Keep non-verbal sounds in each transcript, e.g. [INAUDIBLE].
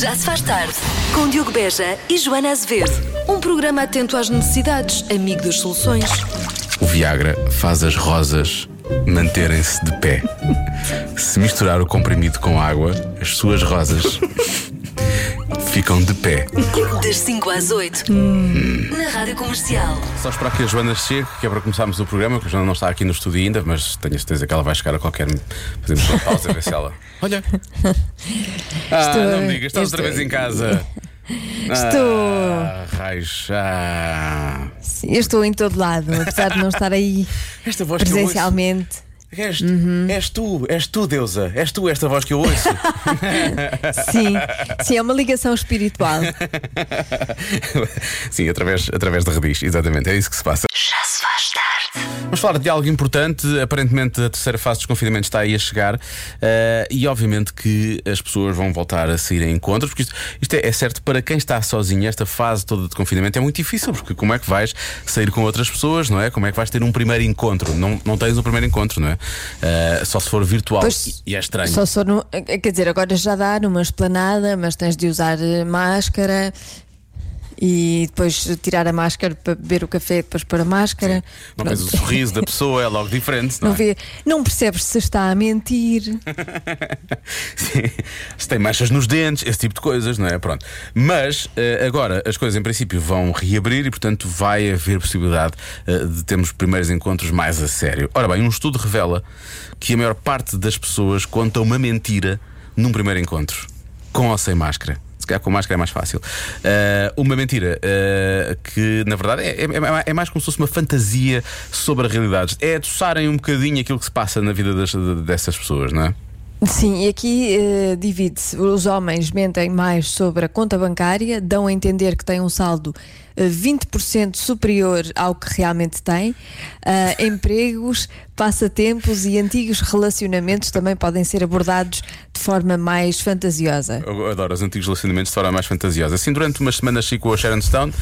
Já se faz tarde. Com Diogo Beja e Joana Azevedo. Um programa atento às necessidades, amigo das soluções. O Viagra faz as rosas manterem-se de pé. Se misturar o comprimido com água, as suas rosas ficam de pé. Das 5 às 8. Na Rádio Comercial. Só esperar que a Joana chegue, que é para começarmos o programa, porque a Joana não está aqui no estúdio ainda, mas tenho a certeza que ela vai chegar a qualquer. Fazemos uma pausa, ver se ela. [LAUGHS] Olha! Ah, Estou- não me digas, estás outra estou- vez em casa. [LAUGHS] Estou. Ah, raios. Ah. Sim, eu estou em todo lado, apesar de não estar aí Esta voz que eu ouço. presencialmente. És, Uhum. és tu, és tu, deusa. És tu esta voz que eu ouço. [LAUGHS] Sim, sim, é uma ligação espiritual. [LAUGHS] Sim, através, através de rediz, exatamente. É isso que se passa. Já se faz tarde. Vamos falar de algo importante. Aparentemente, a terceira fase dos confinamentos está aí a chegar. eh, e, obviamente, que as pessoas vão voltar a sair em encontros. Porque isto, isto é, é certo para quem está sozinho. Esta fase toda de confinamento é muito difícil. Porque como é que vais sair com outras pessoas, não é? Como é que vais ter um primeiro encontro? Não, não tens um primeiro encontro, não é? Eh, só se for virtual. Pois, e é estranho. Só sou no- quer dizer, agora já dá numa esplanada, mas tens de usar eh, máscara e depois tirar a máscara para beber o café, depois pôr a máscara. Não vês o sorriso da pessoa, é logo diferente, não, Não, é? vê, não percebes se está a mentir. [LAUGHS] Sim. Se tem manchas nos dentes, esse tipo de coisas, não é? Pronto. Mas eh, agora as coisas em princípio vão reabrir e, portanto, vai haver possibilidade eh, de termos primeiros encontros mais a sério. Ora bem, um estudo revela que a maior parte das pessoas conta uma mentira num primeiro encontro, com ou sem máscara. Calhar com máscara é mais fácil. Eh, uma mentira eh, que, na verdade, é, é- é mais como se fosse uma fantasia sobre a realidade. É adoçarem um bocadinho aquilo que se passa na vida das- dessas pessoas, não é? Sim, e aqui eh, divide-se. Os homens mentem mais sobre a conta bancária, dão a entender que têm um saldo eh, 20% superior ao que realmente têm. Ah, [LAUGHS] empregos, passatempos e antigos relacionamentos também podem ser abordados de forma mais fantasiosa. Eu adoro os antigos relacionamentos de forma mais fantasiosa. Assim, durante umas semanas chico com a Sharon Stone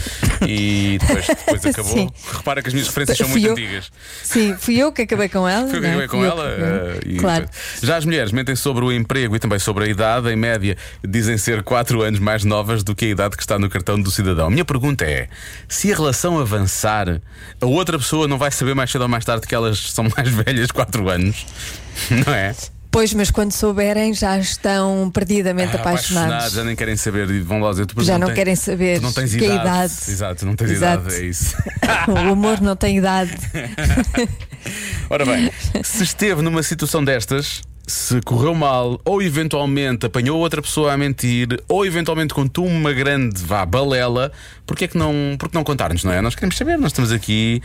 e depois, depois [LAUGHS] acabou. Sim. Repara que as minhas referências são Fui muito eu- antigas. Sim, fui eu que acabei com ela. Foi o que é? acabei com Fui eu ela. que- eh, e- claro. Já as mulheres mentem sobre o emprego e também sobre a idade. Em média, dizem ser 4 anos mais novas do que a idade que está no cartão do cidadão. A minha pergunta é: se a relação avançar, a outra pessoa não vai saber mais cedo ou mais tarde que elas são mais velhas 4 anos? Não é? Pois, mas quando souberem já estão perdidamente Ah, apaixonados. já nem querem saber vão lá dizer tu Já não não querem saber não tens idade. idade. Exato, não tens Exato. idade, é isso. [LAUGHS] o amor não tem idade. [LAUGHS] Ora bem, se esteve numa situação destas, se correu mal, ou eventualmente apanhou outra pessoa a mentir, ou eventualmente contou uma grande vá, balela, porquê é que não, porque não contar-nos, não é? Nós queremos saber, nós estamos aqui.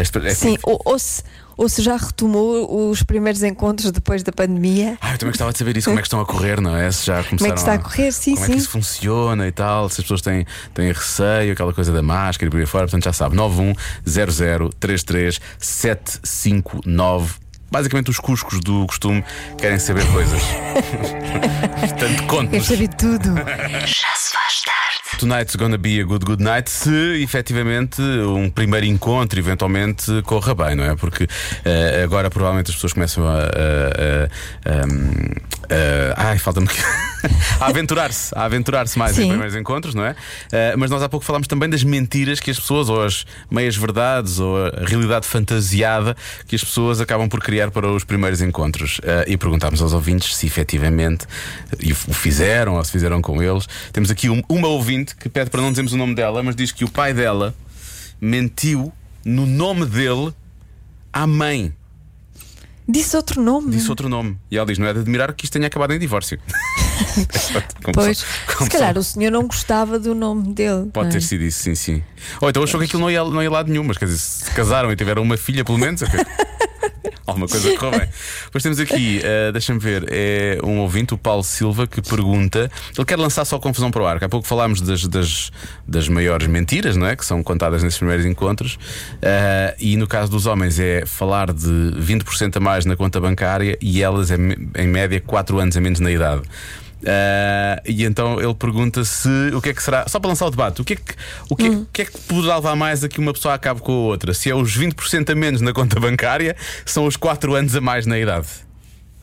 espe- é Sim, assim- ou, ou se, ou se já retomou os primeiros encontros depois da pandemia. Ah, eu também gostava de saber isso, como é que estão a correr, não é? Se já começaram está a correr? Sim, como é que sim. isso funciona e tal, se as pessoas têm, têm receio, aquela coisa da máscara e por aí fora, portanto já sabe, 910033759. Basicamente, os cuscos do costume querem saber coisas. [LAUGHS] portanto, conte-nos. saber tudo. Já se faz. Tonight's gonna be a good good night se efetivamente um primeiro encontro eventualmente corra bem, não é? Porque eh, agora provavelmente as pessoas começam a. a- a- a- a- ai, falta-me. que- [LAUGHS] a aventurar-se, a aventurar-se mais em Sim. primeiros encontros, não é? Eh, mas nós há pouco falámos também das mentiras que as pessoas, ou as meias verdades, ou a realidade fantasiada que as pessoas acabam por criar para os primeiros encontros. Eh, e perguntámos aos ouvintes se efetivamente e o fizeram ou se fizeram com eles. Temos aqui um- uma ouvinte que pede para não dizermos o nome dela, mas diz que o pai dela mentiu no nome dele à mãe. Disse outro nome. Disse outro nome. E ela diz: não é de admirar que isto tenha acabado em divórcio. [LAUGHS] Pois, como se calhar o senhor não gostava do nome dele. Pode não ter é? sido isso, sim, sim. Ou então achou que aquilo não ia, não ia lado nenhum, mas quer dizer, se casaram e tiveram uma filha, pelo menos. [LAUGHS] Alguma coisa correu bem. Depois temos aqui, eh, deixa-me ver, é um ouvinte, o Paulo Silva, que pergunta. Ele quer lançar só confusão para o ar. Há pouco falámos das, das, das maiores mentiras, não é? Que são contadas nesses primeiros encontros. Eh, e no caso dos homens é falar de 20% a mais na conta bancária e elas, em média, 4 anos a menos na idade. Ah, e então ele pergunta se o que é que será, só para lançar o debate, o que é que, o que, o que, é que poderá levar mais a que uma pessoa acabe com a outra? Se é os 20% a menos na conta bancária, são os 4 anos a mais na idade.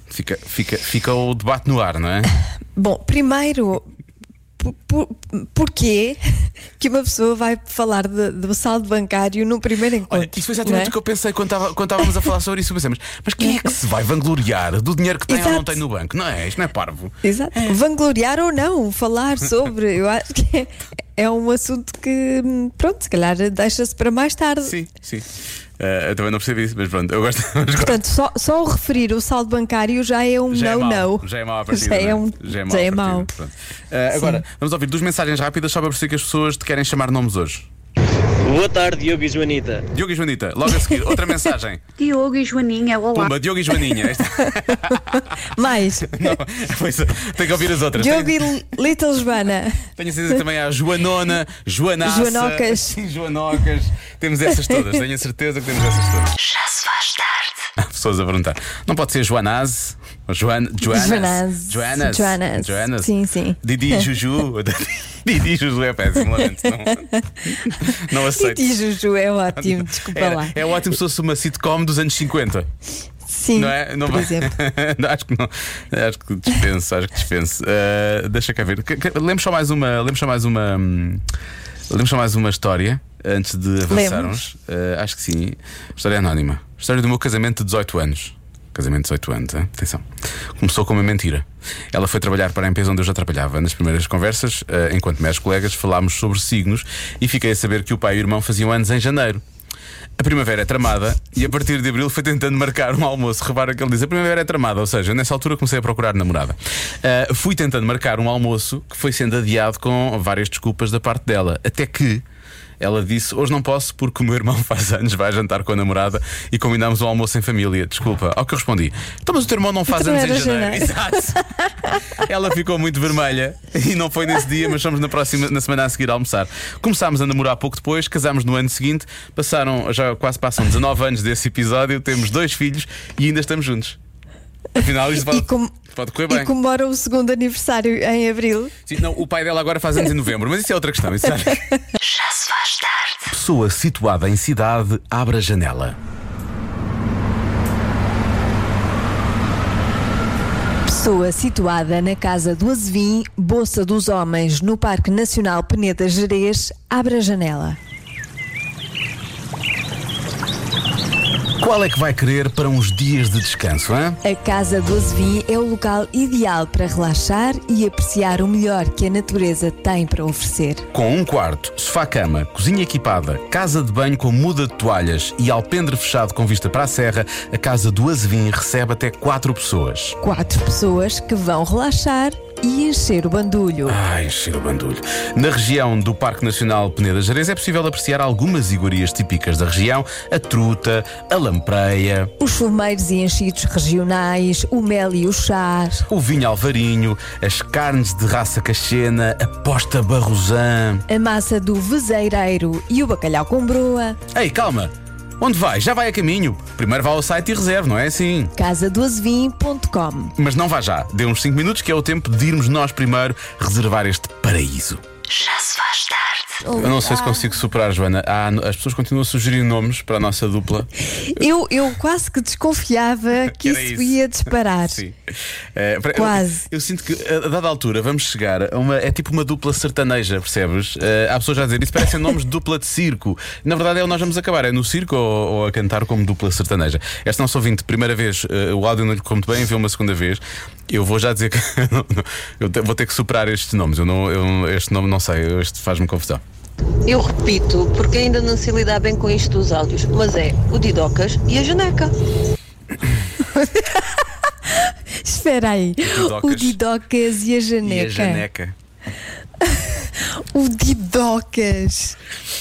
Fica, fica, fica o debate no ar, não é? [LAUGHS] Bom, primeiro por- por- porquê [LAUGHS] que uma pessoa vai falar de- do saldo bancário no primeiro encontro? Olha, isso foi exatamente é? o que eu pensei quando, quando estávamos a falar sobre isso. Pensei, mas, mas quem é que se vai vangloriar do dinheiro que tem ou não Exato. tem no banco? Não é? Isto não é parvo. Exato. Vangloriar ou não, falar [LAUGHS] sobre, eu acho que é, é um assunto que, hum, pronto, se calhar deixa-se para mais tarde. Sim, sim. Eh, eu também não percebi isso, mas pronto, eu gosto. [LAUGHS] mas. Portanto, só, só o referir o saldo bancário já é um Já é não, mau. não. Já é mau a [LAUGHS] partida. Já é não um. já é mau. já à é mau. Eh, agora, vamos ouvir duas mensagens rápidas só para perceber que as pessoas te querem chamar nomes hoje. Boa tarde, Diogo e Joanita. Diogo e Joanita, logo a seguir, outra [LAUGHS] mensagem. Diogo e Joaninha, olá. Pumba, Diogo e Joaninha. Esta... [LAUGHS] Mais. [LAUGHS] Não, pois, tem que ouvir as outras. Diogo Tenho, e Little Joana. tenho a certeza que também há Joanona, Joanaça. Joanocas. Sim, Joanocas. Temos essas todas, tenho a certeza que temos essas todas. Já se faz tarde. Há pessoas a perguntar. Não pode ser Joanaz? Ou Joan, Joanas? Joanaz. Joanas. Joanas. Joanas. Sim, sim. Didi Juju. [LAUGHS] Didi Juju é péssimo, lamento. Não, não aceito. Titi Juju é ótimo, desculpa Era- lá. é ótimo se fosse uma sitcom dos anos 50. Sim, Não é? Não por vai- exemplo. [LAUGHS] Acho que não. Acho que dispenso, acho que dispenso. Uh, deixa cá ver. Lemos só mais uma. Lemos só mais uma. Lemos só mais uma história antes de avançarmos. Uh, acho que sim. História anónima. História do meu casamento de 18 anos. Casamento de 18 anos, hein? atenção. Começou com uma mentira. Ela foi trabalhar para a empresa onde eu já trabalhava. Nas primeiras conversas, uh, enquanto meus colegas, falámos sobre signos e fiquei a saber que o pai e o irmão faziam anos em janeiro. A primavera é tramada e a partir de abril foi tentando marcar um almoço. Repara que ele diz: a primavera é tramada, ou seja, nessa altura comecei a procurar namorada. Ah, fui tentando marcar um almoço que foi sendo adiado com várias desculpas da parte dela. Até que. Ela disse: Hoje não posso porque o meu irmão [LAUGHS] faz anos, vai jantar com a namorada e combinámos um almoço em família. Desculpa. Ao que eu respondi: Então, mas o teu irmão não faz anos em era janeiro. janeiro. Exato. Ela ficou muito vermelha e não foi nesse dia, mas fomos na próxima na semana a seguir a almoçar. Começámos a namorar pouco depois, casámos no ano seguinte, passaram, já quase passam 19 anos desse episódio, temos dois filhos e ainda estamos juntos. Afinal, isto pode, E, com- pode correr e bem. comemora o segundo aniversário em abril. Sim, não, o pai dela agora faz anos em novembro, mas isso é outra questão. Isso é... [LAUGHS] Pessoa situada em cidade, abre a janela. Pessoa situada na Casa do Azevim, Bolsa dos Homens, no Parque Nacional Peneda Gerês, abre a janela. Qual é que vai querer para uns dias de descanso, hein? A Casa do Azevim é o local ideal para relaxar e apreciar o melhor que a natureza tem para oferecer. Com um quarto, sofá-cama, cozinha equipada, casa de banho com muda de toalhas e alpendre fechado com vista para a serra, a Casa do Azevim recebe até quatro pessoas. Quatro pessoas que vão relaxar e encher o bandulho. Ai, cheiro bandulho. Na região do Parque Nacional Peneda Gerês é possível apreciar algumas iguarias típicas da região: a truta, a lampreia, Os fumeiros e enchidos regionais, o mel e o chás, o vinho alvarinho, as carnes de raça cachena, a posta barrosã. a massa do vezeireiro e o bacalhau com broa. Ei, calma! Onde vai? Já vai a caminho. Primeiro vá ao site e reserve, não é assim? casadoazevim.com Mas não vá já. Dê uns 5 minutos que é o tempo de irmos nós primeiro reservar este paraíso. Já se faz tarde. Eu não sei se consigo superar, Joana. Há- as pessoas continuam a sugerir nomes para a nossa dupla. Eu, eu quase que desconfiava [LAUGHS] que era isso, isso. ia disparar. Sim. Para- Quase. Eu, eu sinto que a dada altura vamos chegar a uma. É tipo uma dupla sertaneja, percebes? Eh, há pessoas já a dizer isso parecem nomes de dupla de circo. Na verdade é onde nós vamos acabar, é no circo ou, ou a cantar como dupla sertaneja. Esta nossa ouvinte, primeira vez, eh, o áudio não lhe ficou muito bem, enviou uma segunda vez. Eu vou já dizer que [LAUGHS] eu vou ter que superar estes nomes. Eu não, eu- este nome não sei, este faz-me confusão. Eu repito, porque ainda não se lidar bem com isto dos áudios, mas é o Didocas e a Janeca. [LAUGHS] Espera aí. Didocas. O Didocas e a Janeca. E a Janeca. [LAUGHS] O Didocas.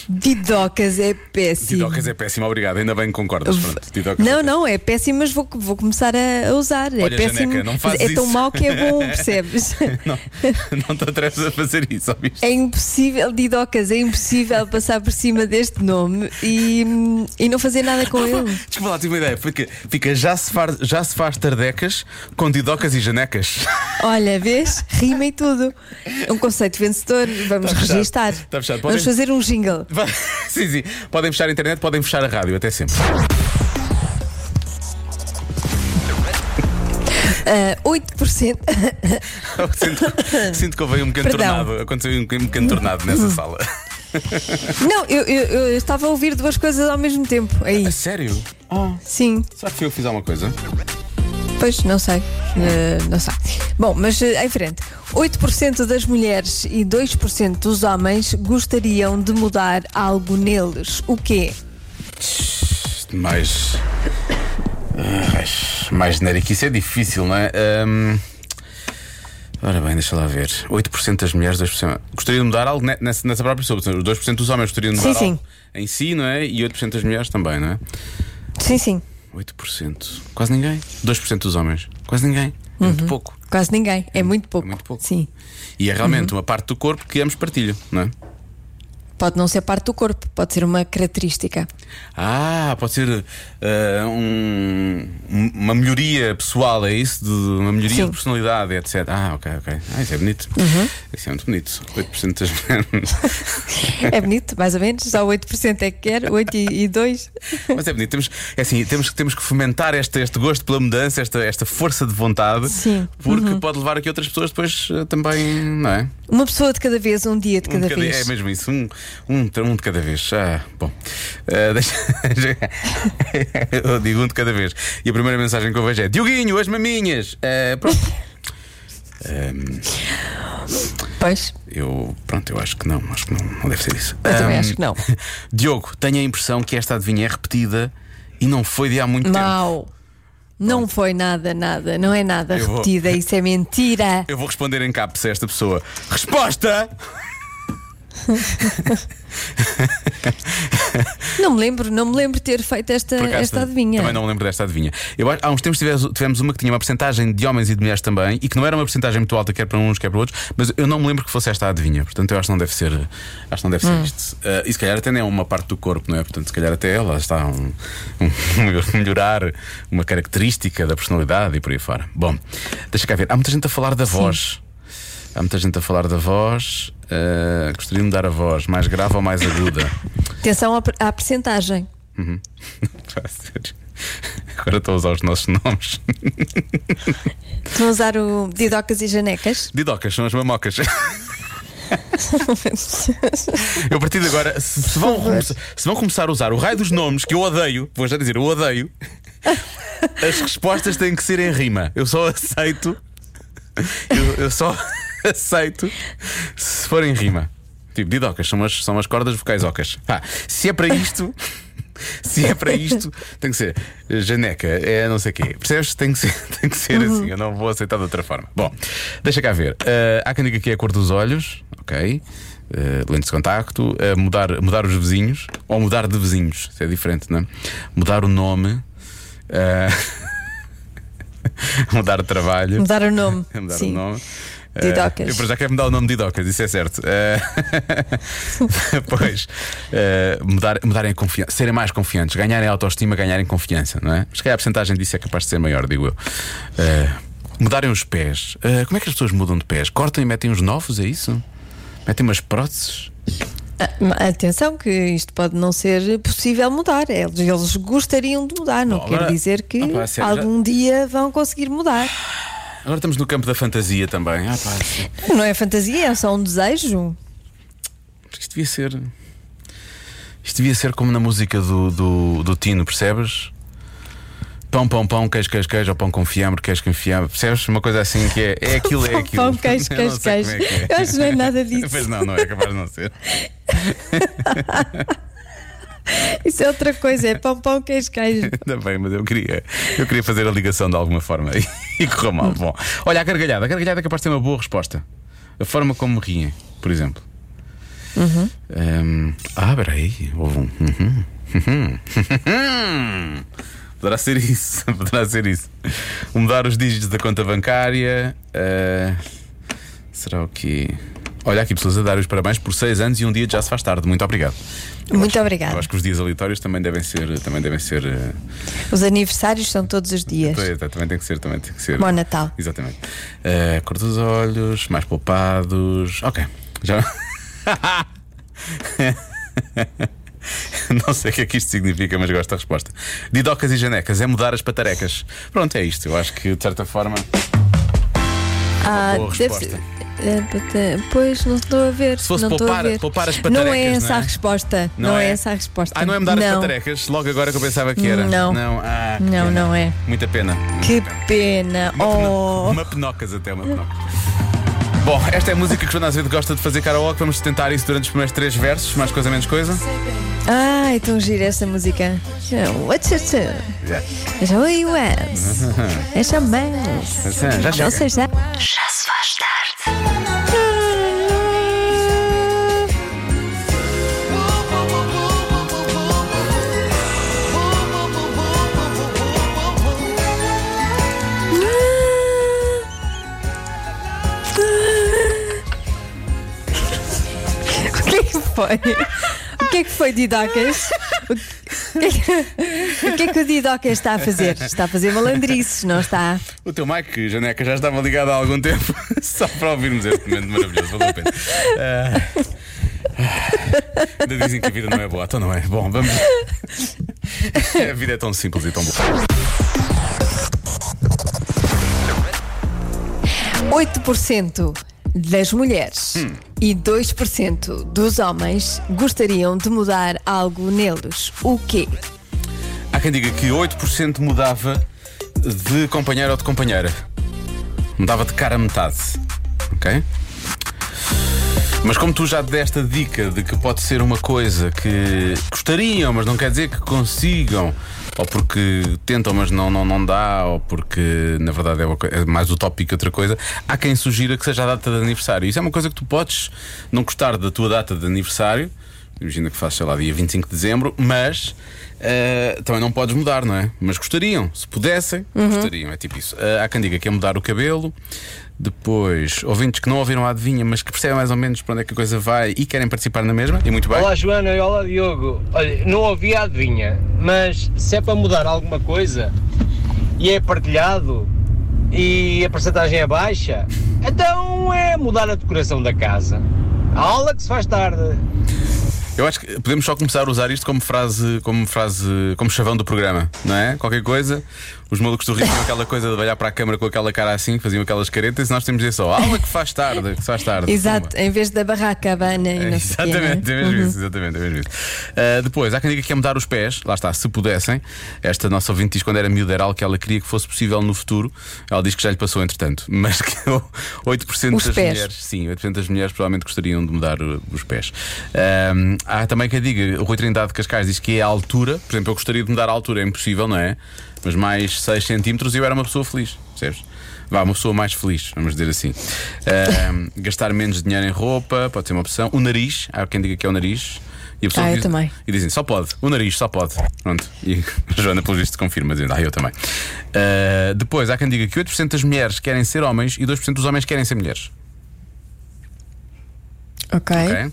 Didocas é péssimo. Didocas é péssimo, obrigado. Ainda bem que concordas. Pronto, é Não, péssimo. não, é péssimo, mas vou, vou começar a, usar. Olha, é péssimo. Janeca, não fazes é tão mau que é bom, [LAUGHS] percebes? Não, não te atreves a fazer isso, ouviste? É impossível, Didocas, é impossível passar por cima deste nome e, e não fazer nada com ele. Desculpa lá, tive uma ideia. Fica, fica já, se faz, já se faz tardecas com didocas e janecas. Olha, vês? Rima e tudo. É um conceito vencedor. Vamos fechado. registar. Fechado. Vamos fazer um jingle. [LAUGHS] Sim, sim. Podem fechar a internet, podem fechar a rádio, até sempre. Ah, 8%. [LAUGHS] sinto, sinto que houve um pequeno Perdão. tornado. Aconteceu um pequeno tornado nessa [LAUGHS] sala. Não, eu, eu- eu estava a ouvir duas coisas ao mesmo tempo. Aí, A sério? sim. Será que fui eu que fiz alguma coisa? Pois, não sei. Eh, não sei. Bom, mas eh, em frente. 8% das mulheres e 2% dos homens gostariam de mudar algo neles. O quê? Mais. Ai, mais genérico. Isso é difícil, não é? Ahm, Ora bem, deixa lá ver. 8% das mulheres, 2%. Gostaria de mudar algo ne- nessa, nessa própria pessoa. Os 2% dos homens gostariam de Sim, mudar sim. algo em si, não é? E 8% das mulheres também, não é? Sim, sim. 8%. Quase ninguém. 2% dos homens. Quase ninguém. É muito pouco. Quase ninguém. É muito pouco. muito pouco. Sim. E é realmente uma parte do corpo que ambos partilham, não é? Pode não ser parte do corpo, pode ser uma característica. Ah, pode ser ah, um- uma melhoria pessoal, é isso? De uma melhoria Sim. de personalidade, etc. Ah, ok, ok. Ah, isso é bonito. Isso é muito bonito. 8% das É bonito, mais ou menos. Só 8% é que quer, 8 e, e 2. Mas é bonito. Temos, é assim, temos, que- temos que fomentar este, este gosto pela mudança, esta, esta força de vontade, Sim. porque pode levar a que outras pessoas depois ah, também, não é? Uma pessoa de cada vez, um dia de Um cada de cada- vez. É mesmo isso, um, um, um de cada vez. Ah, bom, Ah, [LAUGHS] deixa- eu digo um de cada vez. E a primeira mensagem que eu vejo é: Dioguinho, as maminhas. Ah, pronto. Ahm, Pois, eu, pronto, eu acho que não, acho que não, não deve ser isso. eu também Ahm, acho que não. [LAUGHS] Diogo, tenho a impressão que esta adivinha é repetida e não foi de há muito tempo. Mau. Não foi nada, nada. Não é nada Eu vou- repetida. Isso é mentira. [LAUGHS] Eu vou responder em caps a esta pessoa. Resposta! [LAUGHS] Não me lembro, não me lembro de ter feito esta, acaso, esta adivinha. Também não me lembro desta adivinha. Eu, há uns tempos tivemos, tivemos uma que tinha uma porcentagem de homens e de mulheres também e que não era uma porcentagem muito alta, quer para uns, quer para outros, mas eu não me lembro que fosse esta adivinha. Portanto, eu acho que não deve ser, acho que não deve ser Hum. isto. Ah, e se calhar até nem é uma parte do corpo, não é? Portanto, se calhar até ela está um, um [LAUGHS] melhorar uma característica da personalidade e por aí fora. Bom, deixa cá ver. Há muita gente a falar da voz. Há muita gente a falar da voz. Ah, gostaria de mudar a voz, mais grave ou mais aguda? Atenção à, à percentagem. [LAUGHS] Ser. Agora estou a usar os nossos nomes. Estão a usar o Didocas e Janecas? Didocas são as mamocas. [LAUGHS] Eu a partir de agora, se, se vão, começar- se vão começar a usar o raio dos nomes, que eu odeio, vou já dizer, eu odeio, as respostas têm que ser em rima. Eu só aceito. Eu, eu só [LAUGHS] aceito se for em rima. Tipo, didocas são as, são as cordas vocais ocas. Pá, se é para isto. [LAUGHS] Se é para isto, tem que ser janeca, é não sei o quê. Percebes? Tem que ser, [LAUGHS] tem que ser assim. Eu não vou aceitar de outra forma. Bom, deixa cá ver. Ah, há quem diga que é a cor dos olhos, ok. Uh, lentes de contacto, uh, mudar, mudar os vizinhos ou mudar de vizinhos, isso é diferente, não é? Mudar o nome, uh, mudar de trabalho, Mudar o nome. mudar Sim. o nome. Uh, Didocas. eu para já quero mudar o nome de Didocas, isso é certo. [LAUGHS] Uh, Depois, uh, mudar, mudarem a confiança, serem mais confiantes, ganharem autoestima, ganharem confiança, não é? Mas que a porcentagem disso é capaz de ser maior, digo eu. Mudarem os pés. Como é que as pessoas mudam de pés? Cortam e metem os novos, é isso? Metem umas próteses? Ah, Atenção, que isto pode não ser possível mudar. Eles, eles gostariam de mudar, não Bom, quer dizer que já- algum dia vão conseguir mudar. Agora estamos no campo da fantasia também. Ah, pá. Não é fantasia, é só um desejo. isto devia ser. Isto devia ser como na música do, do, do Tino, percebes? Pão, pão, pão, queijo, queijo, queijo, ou pão com fiambre, queijo com fiambre. Percebes? Uma coisa assim que é, é aquilo, é aquilo. Pão, queijo, [LAUGHS] queijo, é queijo. que é. Eu acho que não é nada [LAUGHS] disso. Pois não, não é capaz de não ser. [LAUGHS] [LAUGHS] Isso é outra coisa, é pão, pão, queijo, queijo. [LAUGHS] Ainda bem, mas eu queria, eu queria fazer a ligação de alguma forma [LAUGHS] e, correu mal. Bom, olha, a gargalhada. A gargalhada é capaz de ter uma boa resposta. A forma como riem, por exemplo. Ehm, ah, peraí, houve um. Uhum, uhum, uhum. Poderá ser isso, poderá ser isso. Mudar os dígitos da conta bancária. eh, será o quê? Olha aqui, pessoas a dar os parabéns por 6 anos e um dia já se faz tarde. Muito obrigado. Eu Muito acho- obrigada. Eu acho que os dias aleatórios também devem ser. Também devem ser eh, Os aniversários são todos os dias. É, também tem que ser, também tem que ser. Bom Natal. Exatamente. Eh, cor dos olhos, mais poupados. Ok. Já. [LAUGHS] Não sei o que é que isto significa, mas gosto da resposta. Didocas e janecas é mudar as patarecas. Pronto, é isto. Eu acho que de certa forma. Ah, boa deve resposta. ser- é, Pois, não estou a ver. Se fosse não estou a poupar- ver. poupar as Não patarecas, é essa não é? a resposta. Não, é? essa a resposta. Ah, não é mudar as Não. patarecas? Logo agora que eu pensava que era. Não. Não, ah, que Não, pena. não é. Muita pena. Que pena. pena. Uma, peno- Oh. uma penocas até, uma penocas. Bom, esta é a música que Joana Azevedo gosta de fazer karaoke. Vamos tentar isso durante os primeiros três versos, mais coisa menos coisa. Ai, tão gira essa música. What's it? Yeah. Essa Oi, Wes. Essa mais. Já Não chega. sei já. Já se faz tarde. Foi? O que é que foi, Didocas? O que é que, o que é que o Didocas está a fazer? Está a fazer malandrices, não está? O teu Mike, Janeca, já estava ligado há algum tempo, [LAUGHS] só para ouvirmos este momento maravilhoso, valeu a pena. Ah, ainda dizem que a vida não é boa, então não é. Bom, vamos. A vida é tão simples e tão boa. 8% das mulheres e 2% dos homens gostariam de mudar algo neles. O quê? Há quem diga que 8% mudava de companheiro ou de companheira. Mudava de cara a metade. Ok? Mas como tu já deste a dica de que pode ser uma coisa que gostariam, mas não quer dizer que consigam, ou porque tentam, mas não, não, não dá, ou porque na verdade é, uma é mais utópico que outra coisa, há quem sugira que seja a data de aniversário. Isso é uma coisa que tu podes não gostar da tua data de aniversário, imagina que faz, sei lá, dia 25 de dezembro, mas eh, também não podes mudar, não é? Mas gostariam, se pudessem, gostariam, é tipo isso. Eh, há quem diga que é mudar o cabelo. Depois, ouvintes que não ouviram a adivinha, mas que percebem mais ou menos para onde é que a coisa vai e querem participar na mesma, e muito bem. Olá Joana e olá Diogo. Olha, não ouvi a adivinha, mas se é para mudar alguma coisa e é partilhado e a porcentagem é baixa, então é mudar a decoração da casa. A aula que se faz tarde. Eu acho que podemos só começar a usar isto como frase, como frase, como chavão do programa, não é? Qualquer coisa, os malucos do Rio tinham aquela coisa de olhar para a câmara com aquela cara assim, faziam aquelas caretas, e nós temos de dizer só, aula que faz tarde, que faz tarde. Exato, Pumba. em vez da barraca, Habana e É, não sei é? exatamente, é mesmo isso, exatamente, é mesmo isso. Uh, depois, há quem diga que é mudar os pés, lá está, se pudessem. Esta nossa ouvinte diz quando era miúda era algo que ela queria que fosse possível no futuro. Ela diz que já lhe passou entretanto, [LAUGHS] mas que 8% Os das pés. mulheres, sim, 8% das mulheres provavelmente gostariam de mudar uh, os pés. Um, há também quem diga, o Rui Trindade de Cascais diz que é a altura, por exemplo, eu gostaria de mudar a altura, é impossível, não é? Mas mais 6 centímetros e eu era uma pessoa feliz, percebes? Vá, uma pessoa mais feliz, vamos dizer assim. Ahm, [LAUGHS] gastar menos dinheiro em roupa, pode ser uma opção. O nariz, há quem diga que é o nariz. E a pessoa Ah, eu diz- também. E dizem, só pode, o nariz, só pode. Pronto. E [LAUGHS] a Joana, pelo visto, confirma, dizendo, ah, eu também. Ah, depois, há quem diga que 8% das mulheres querem ser homens e 2% dos homens querem ser mulheres. Ok. Ok?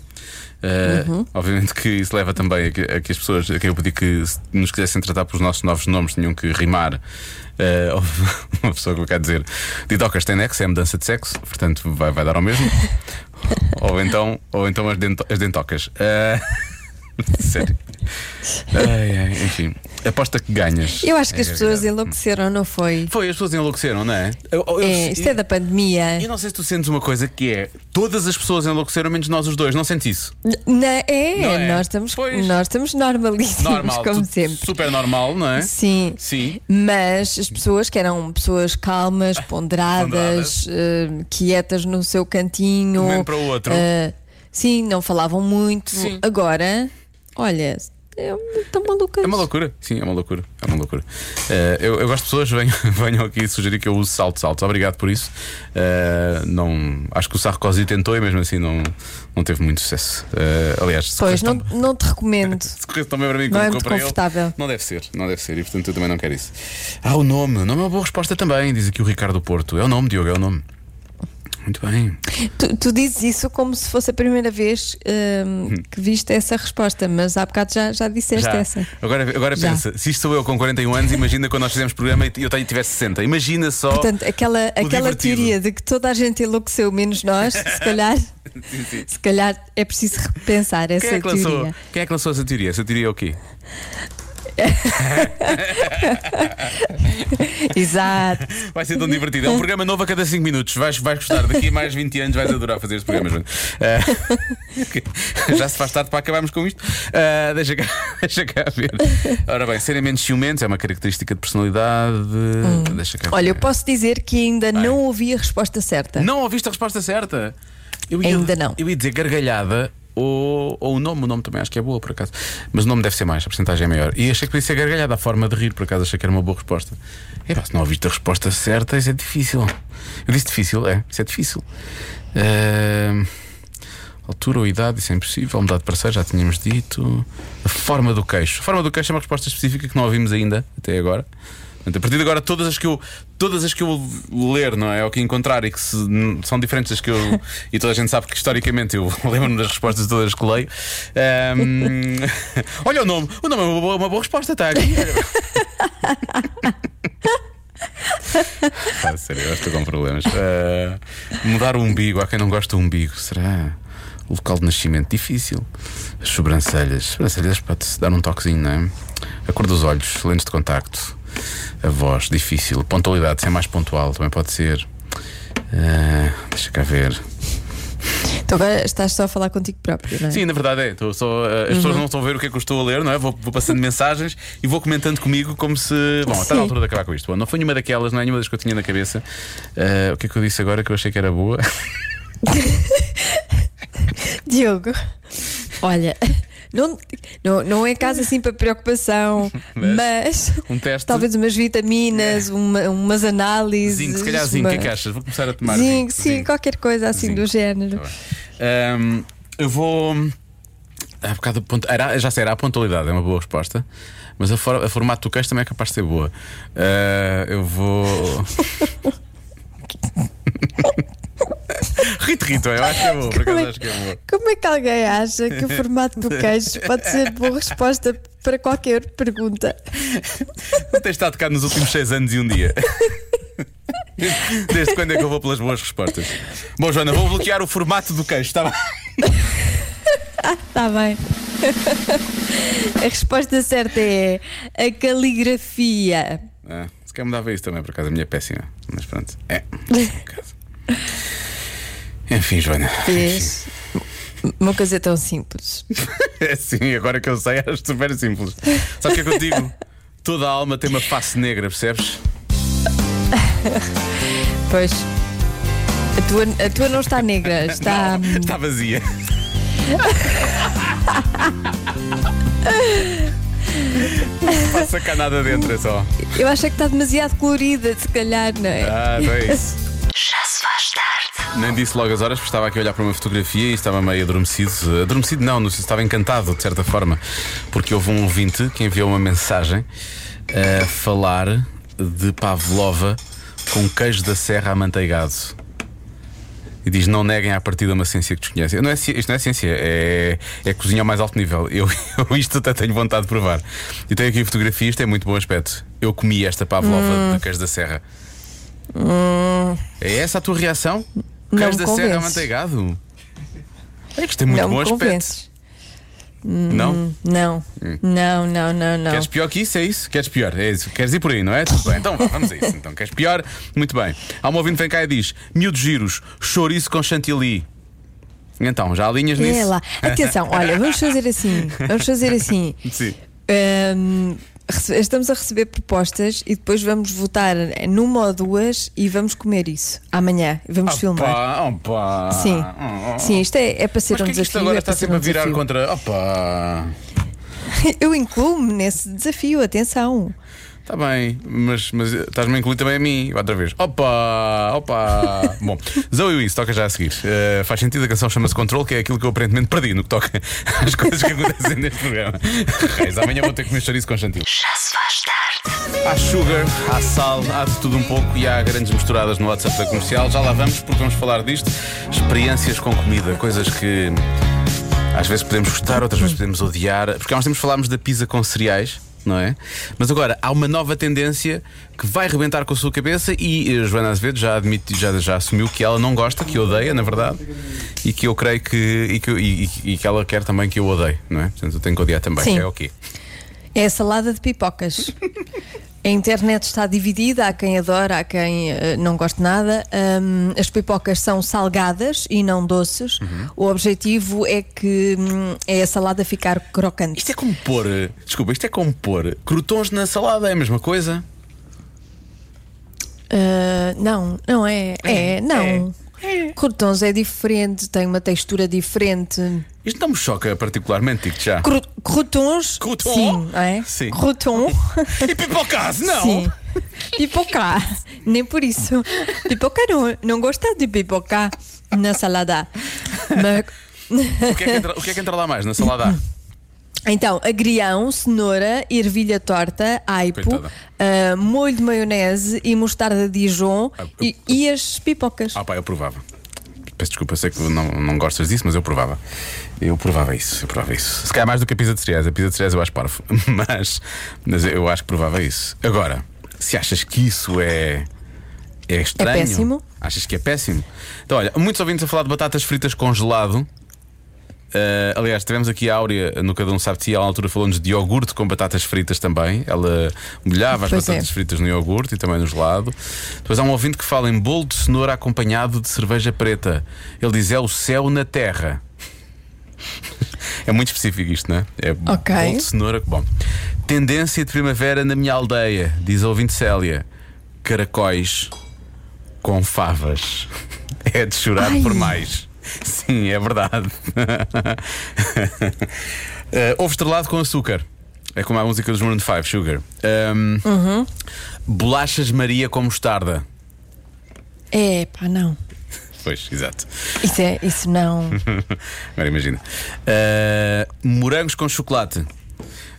Uh, Uhum. Obviamente que isso leva também a que, a que as pessoas, a quem eu pedi que se nos quisessem tratar pelos nossos novos nomes, tinham que rimar. Uh, houve [LAUGHS] uma pessoa que quer dizer Didocas tem nexo, é mudança de sexo, portanto vai, vai dar ao mesmo. [LAUGHS] ou então, ou então as, dento, as dentocas. Uh, [LAUGHS] [LAUGHS] Sério. Ai, ai, enfim, aposta que ganhas. Eu acho que as É, pessoas é. enlouqueceram, não foi? Foi, as pessoas enlouqueceram, não é? Eu- eu- É, isto é da pandemia. Eu não sei se tu sentes uma coisa que é todas as pessoas enlouqueceram, menos nós os dois, não sentes isso? Na- é, Não é? Nós, estamos, Pois. nós estamos normalíssimos, Normal, como sempre. super normal, não é? Sim. Sim. Mas as pessoas que eram pessoas calmas, [LAUGHS] Ponderadas. ponderadas, eh, quietas no seu cantinho. Um para o outro. eh, sim, não falavam muito. Sim. Agora, olha, é tão malucas. É uma loucura, sim, é uma loucura. É uma loucura. Eh, eu, eu gosto de pessoas, [LAUGHS] venham, venham aqui sugerir que eu use saltos altos. Obrigado por isso. Eh, não, acho que o Sarkozy tentou e mesmo assim não, não teve muito sucesso. Eh, aliás, Pois, não, tão- não te recomendo. [LAUGHS] se corresse tão bem para mim Não é muito para ele, confortável. não deve ser, não deve ser. E portanto eu também não quero isso. Ah, o nome. O nome é uma boa resposta também, diz aqui o Ricardo Porto. É o nome, Diogo, é o nome. Muito bem. Tu, tu dizes isso como se fosse a primeira vez hum, que viste essa resposta, mas há bocado já, já disseste Já. essa. Agora, agora Já. pensa, se isto sou eu com 41 anos, imagina quando nós fizemos programa e eu tivesse 60. Imagina só. Portanto, aquela, aquela divertido. teoria de que toda a gente enlouqueceu, menos nós, se calhar, [LAUGHS] Sim, sim. se calhar é preciso repensar essa Quem é, que lançou, teoria. quem é que lançou essa teoria? Essa teoria é o quê? [LAUGHS] Exato. Vai ser tão divertido. É um programa novo a cada 5 minutos. Vais, vais gostar. Daqui a mais 20 anos vais adorar fazer este programa, Joana. Ah, [LAUGHS] já se faz tarde para acabarmos com isto. Ah, deixa, cá, [LAUGHS] deixa cá ver. Ora bem, serem menos ciumentos é uma característica de personalidade. Deixa cá Olha, eu ver. posso dizer que ainda não ouvi a resposta certa. Não ouviste a resposta certa? Eu Ainda não. Eu ia dizer gargalhada. Ou, ou o nome, o nome também acho que é boa por acaso. Mas o nome deve ser mais, a porcentagem é maior. E achei que podia ser gargalhada, a forma de rir, por acaso achei que era uma boa resposta. É pá, se não ouviste a resposta certa, isso é difícil. Eu disse difícil, é, isso é difícil. Ahm, altura ou idade, isso é impossível. Mudar de parceiro, já tínhamos dito. A forma do queixo. A forma do queixo é uma resposta específica que não ouvimos ainda, até agora. Portanto, a partir de agora, todas as que eu, todas as que eu ler, não é? Ou que encontrar e que se- são diferentes das que eu. e toda a gente sabe que historicamente eu [LAUGHS] lembro-me das respostas todas que leio. Ahm, [LAUGHS] olha o nome, o nome é uma boa, uma boa resposta, aqui. [LAUGHS] Ah, sério, eu estou com problemas. Ah, mudar o umbigo, há quem não gosta do umbigo, será? O local de nascimento, difícil. As sobrancelhas, as sobrancelhas pode-se dar um toquezinho, não é? A cor dos olhos, lentes de contacto, a voz, difícil. Pontualidade, ser mais pontual, também pode ser. Ah, deixa cá ver. Então agora estás só a falar contigo próprio, não é? Sim, na verdade é. Estou só, uh, as pessoas não estão a ver o que é que eu estou a ler, não é? Vou, vou passando [LAUGHS] mensagens e vou comentando comigo como se. Bom, está na altura de acabar com isto. Bom, não foi nenhuma daquelas, não é nenhuma das que eu tinha na cabeça. Uh, o que é que eu disse agora que eu achei que era boa? [LAUGHS] Diogo, olha, não, não, não é caso assim para preocupação, [LAUGHS] mas, Um teste. talvez umas vitaminas, uma- umas análises. Zinco, se calhar zinco, o que é que uma- achas? Vou começar a tomar Zinco, zinco. sim, Zinco. qualquer coisa assim Zinco. do género. Tá. Um, eu vou. Há bocado, era, já sei, era a pontualidade, é uma boa resposta. Mas a, for, a formato do queixo também é capaz de ser boa. Uh, eu vou. [LAUGHS] Rito, Rito, eu acho que é por Como acaso é, acho que é boa. como é que alguém acha que o formato do [LAUGHS] queijo pode ser boa resposta para qualquer pergunta? Tu tens estado cá nos últimos seis anos e um dia. Desde quando é que eu vou pelas boas respostas? Bom, Joana, vou bloquear o formato do queixo, está bem? Está Tá bem. A resposta certa é a caligrafia. Ah, se quer mudava isso também, por acaso a minha é péssima. Mas pronto, é. por acaso. Enfim, Joana. Vês? Uma coisa tão simples. [LAUGHS] É sim, agora que eu sei, é super simples. Sabe o que é que eu digo? Toda a alma tem uma face negra, percebes? [LAUGHS] Pois. A tua, a tua não está negra, [LAUGHS] está. Não, está vazia. Não passa cá nada dentro, é só. Eu acho que está demasiado colorida, se calhar, não é? Ah, não é isso. Nem disse logo as horas, porque estava aqui a olhar para uma fotografia e estava meio adormecido. Adormecido não, não sei se estava encantado, de certa forma, porque houve um ouvinte que enviou uma mensagem a falar de pavlova com queijo da serra amanteigado. E diz: Não neguem à partida uma ciência que desconhecem. Não é, isto não é ciência, é, é cozinha ao mais alto nível. Eu, [LAUGHS] eu isto até tenho vontade de provar. E tenho aqui a fotografia, isto é muito bom aspecto. Eu comi esta pavlova de queijo da serra. É essa a tua reação? Queijo da serra convences. amanteigado? É que isto tem muito não bom aspecto. Não? Não, não, não, não, não. Queres pior que isso? É isso? Queres pior? É isso? Queres ir por aí, não é? Tudo bem, então vá, vamos a isso. Então, queres pior? Muito bem. Há um ouvinte que vem cá e diz: miúdos giros, chouriço com chantilly. Então, já alinhas nisso? É lá. Atenção, olha, vamos fazer assim. Vamos fazer assim. [LAUGHS] Sim. Hum, rece- estamos a receber propostas e depois vamos votar numa ou duas e vamos comer isso amanhã. Vamos filmar. Opa, opa. Sim, sim, isto é, é para ser Mas um que é que isto desafio. agora é está sempre um a virar desafio. contra. Opa! [LAUGHS] Eu incluo-me nesse desafio, atenção. Está bem, mas, mas estás-me a incluir também a mim. Outra vez. Opa! Opa! [LAUGHS] Bom, Zoe Willis toca já a seguir. Eh, faz sentido, a canção chama-se Control, que é aquilo que eu aparentemente perdi no que toca [LAUGHS] às coisas que acontecem neste programa. Reis, amanhã vou ter que comer chouriço com chantilly. Já se faz tarde. Há sugar, há sal, há de tudo um pouco e há grandes misturadas no WhatsApp da comercial. Já lá vamos, porque vamos falar disto. Experiências com comida, coisas que às vezes podemos gostar, outras vezes podemos odiar. Porque há uns tempos falámos da pizza com cereais. Não é? Mas agora há uma nova tendência que vai rebentar com a sua cabeça e a Joana Azevedo já admite, já, já assumiu que ela não gosta, que odeia, na verdade, e que eu creio que. e que, e- e- que ela quer também que eu odeie, não é? Portanto, eu tenho que odiar também. Sim. É o quê? É a salada de pipocas. [LAUGHS] A internet está dividida, há quem adora, há quem eh, não gosta nada. Hum, as pipocas são salgadas e não doces. Uhum. O objetivo é que hum, é a salada ficar crocante. Isto é como pôr. Desculpa, isto é como pôr crotons na salada, é a mesma coisa? Ah, não, não é. É, não. Croutons é diferente, tem uma textura diferente. Isto não me choca particularmente, digo já. Cro croutons, Crouton? sim, é? Sim. Crouton, [LAUGHS] E pipocas, não! sim. Pipoca, nem por isso. Pipoca não, não gosta de pipoca na salada. Mas- O, que é que entra, o que é que entra lá mais na salada? então, agrião, cenoura, ervilha torta, aipo, ah, molho de maionese e mostarda Dijon Ah, e, e as pipocas. Ah, pá, eu provava. Peço desculpa, sei que não, não gostas disso, mas eu provava. Eu provava isso, eu provava isso. Se calhar mais do que a pizza de cereais. A pizza de cereais eu acho parvo. [LAUGHS] Mas, mas eu acho que provava isso. Agora, se achas que isso é. É estranho. péssimo. Achas que é péssimo? Então, olha, muitos ouvintes a falar de batatas fritas com gelado. Uh, aliás, tivemos aqui a Áurea no Cada Um Sabe ela, à altura falou-nos de iogurte com batatas fritas também. Ela molhava as Pois é. batatas fritas no iogurte e também no gelado. Depois há um ouvinte que fala em bolo de cenoura acompanhado de cerveja preta. Ele diz: é o céu na terra. É muito específico isto, não é? É Ok. bolo de cenoura. Bom, tendência de primavera na minha aldeia, diz a ouvinte Célia: caracóis com favas. É de chorar Ai. por mais. Sim, é verdade. uh, [LAUGHS] ovo estrelado com açúcar. É como a música dos Maroon 5, Sugar. Um, Uhum. Bolachas Maria com mostarda. É, pá, não. Pois, exato. Isso, é, isso não. [LAUGHS] Agora imagina. Uh, morangos com chocolate.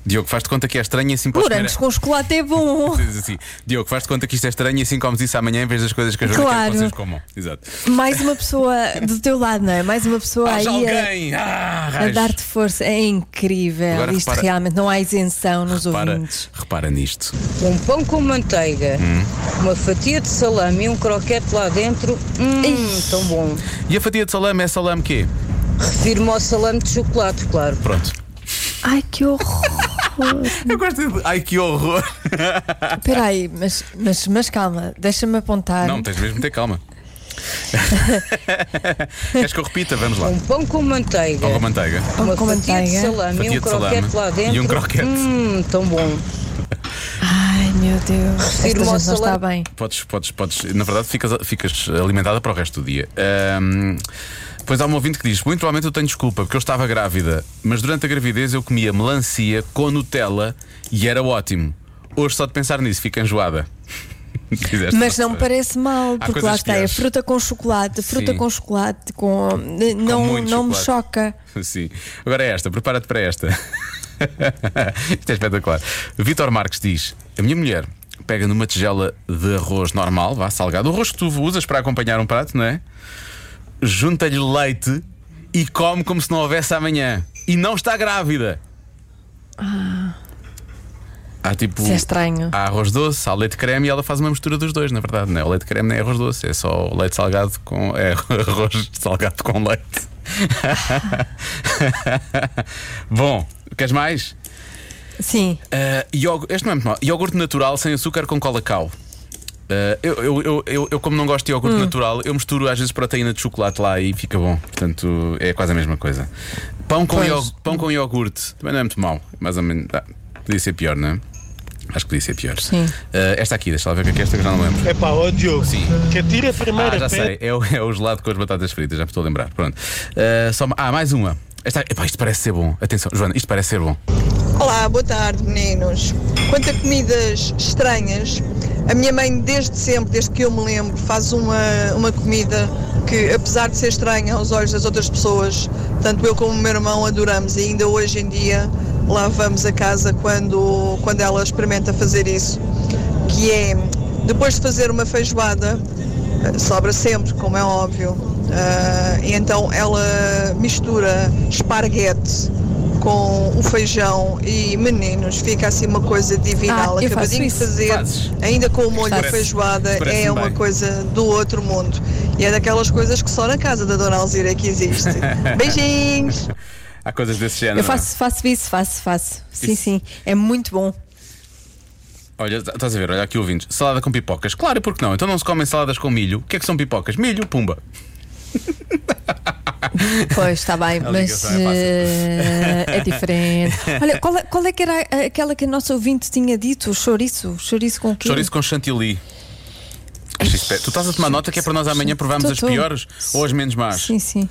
Diogo, faz-te conta que é estranho e assim podes comer- Morangos com chocolate é bom. [LAUGHS] Assim, Diogo, faz-te conta que isto é estranho e assim comes isso amanhã em vez das coisas que a Joana quer Claro. que vocês comam. Exato. Mais uma pessoa do teu lado, não é? Mais uma pessoa Haja aí a, alguém! Ah, a dar-te força. É incrível. Agora Isto repara- realmente não há isenção nos repara, ouvintes. repara nisto. Um pão com manteiga, uma fatia de salame e um croquete lá dentro. Hum, tão bom. E a fatia de salame é salame quê? Refiro-me ao salame de chocolate, claro. Pronto. Ai, que horror. [LAUGHS] Eu gosto de. Ai que horror! Espera aí, mas, mas, mas calma, deixa-me apontar. Não, tens mesmo de ter calma. [LAUGHS] Queres que eu repita? Vamos lá. Um pão com manteiga, Pão com manteiga. Pão uma com fatia de manteiga. salame Fatia e um de salame croquete lá dentro. e um croquete. Hum, tão bom. Ai, meu Deus. Esta gente ao não está bem. Podes, podes, podes. Na verdade, ficas, ficas alimentada para o resto do dia. Ahm, Depois há um ouvinte que diz: Muito provavelmente eu tenho desculpa, porque eu estava grávida, mas durante a gravidez eu comia melancia com Nutella e era ótimo. Hoje, só de pensar nisso, fica enjoada. [LAUGHS] Mas não me parece mal, porque lá está, é fruta com chocolate, fruta Sim. com chocolate, com. Não, muito não me chocolate. choca. [LAUGHS] Sim. Agora é esta, prepara-te para esta. [LAUGHS] Isto é espetacular. Vitor Marques diz: A minha mulher pega numa tigela de arroz normal, vá salgado, o arroz que tu usas para acompanhar um prato, não é? Junta-lhe leite e come como se não houvesse amanhã. E não está grávida. Há tipo. Isso é estranho. Há arroz doce, há leite creme e ela faz uma mistura dos dois, na verdade, não é? O leite creme não é arroz doce, é só leite salgado com. É [LAUGHS] arroz salgado com leite. [LAUGHS] Bom, queres mais? Sim. Uh, este não é muito mal. Iogurte natural sem açúcar com cola cal. Uh, eu, eu, eu, eu, eu, como não gosto de iogurte natural, eu misturo às vezes proteína de chocolate lá e fica bom. Portanto, é quase a mesma coisa. Pão com, Pois. iog- pão com iogurte também não é muito mau. Mais ou menos. ah, podia ser pior, não é? Acho que podia ser pior. Sim. Uh, esta aqui, deixa lá ver o que é que é esta que eu já não lembro. É pá, ó Diogo, Sim. que tira a primeira Ah, já sei, é o, é o gelado com as batatas fritas, já me estou a lembrar. Pronto. Uh, só, ah, mais uma. Esta, epá, isto parece ser bom. Atenção, Joana, isto parece ser bom. Olá, boa tarde, meninos. Quanto a comidas estranhas, a minha mãe, desde sempre, desde que eu me lembro, faz uma, uma comida que, apesar de ser estranha aos olhos das outras pessoas, tanto eu como o meu irmão adoramos e ainda hoje em dia lá vamos a casa quando, quando ela experimenta fazer isso, que é, depois de fazer uma feijoada, sobra sempre, como é óbvio, e então ela mistura esparguete com o feijão e meninos, fica assim uma coisa divinal. Ah, Acabadinho de isso. fazer, Fazes? ainda com o molho Parece- feijoada, parece-me é uma bem. coisa do outro mundo. E é daquelas coisas que só na casa da Dona Alzira é que existe. [LAUGHS] Beijinhos! Há coisas desse género. Eu faço, faço isso, faço, faço. Sim, sim. É muito bom. Olha, estás a ver, olha aqui ouvintes. Salada com pipocas. Claro, porque não? Então não se comem saladas com milho. O que é que são pipocas? Milho, pumba. [LAUGHS] Pois, está bem, A mas é eh, é diferente. [LAUGHS] Olha, qual é, qual é que era aquela que a nossa ouvinte tinha dito? O chouriço? Chouriço com o quê? Chouriço com chantilly. Pé- Tu estás a tomar nota que é para nós amanhã provarmos Tô, as tô. piores ou as menos más? Sim, sim.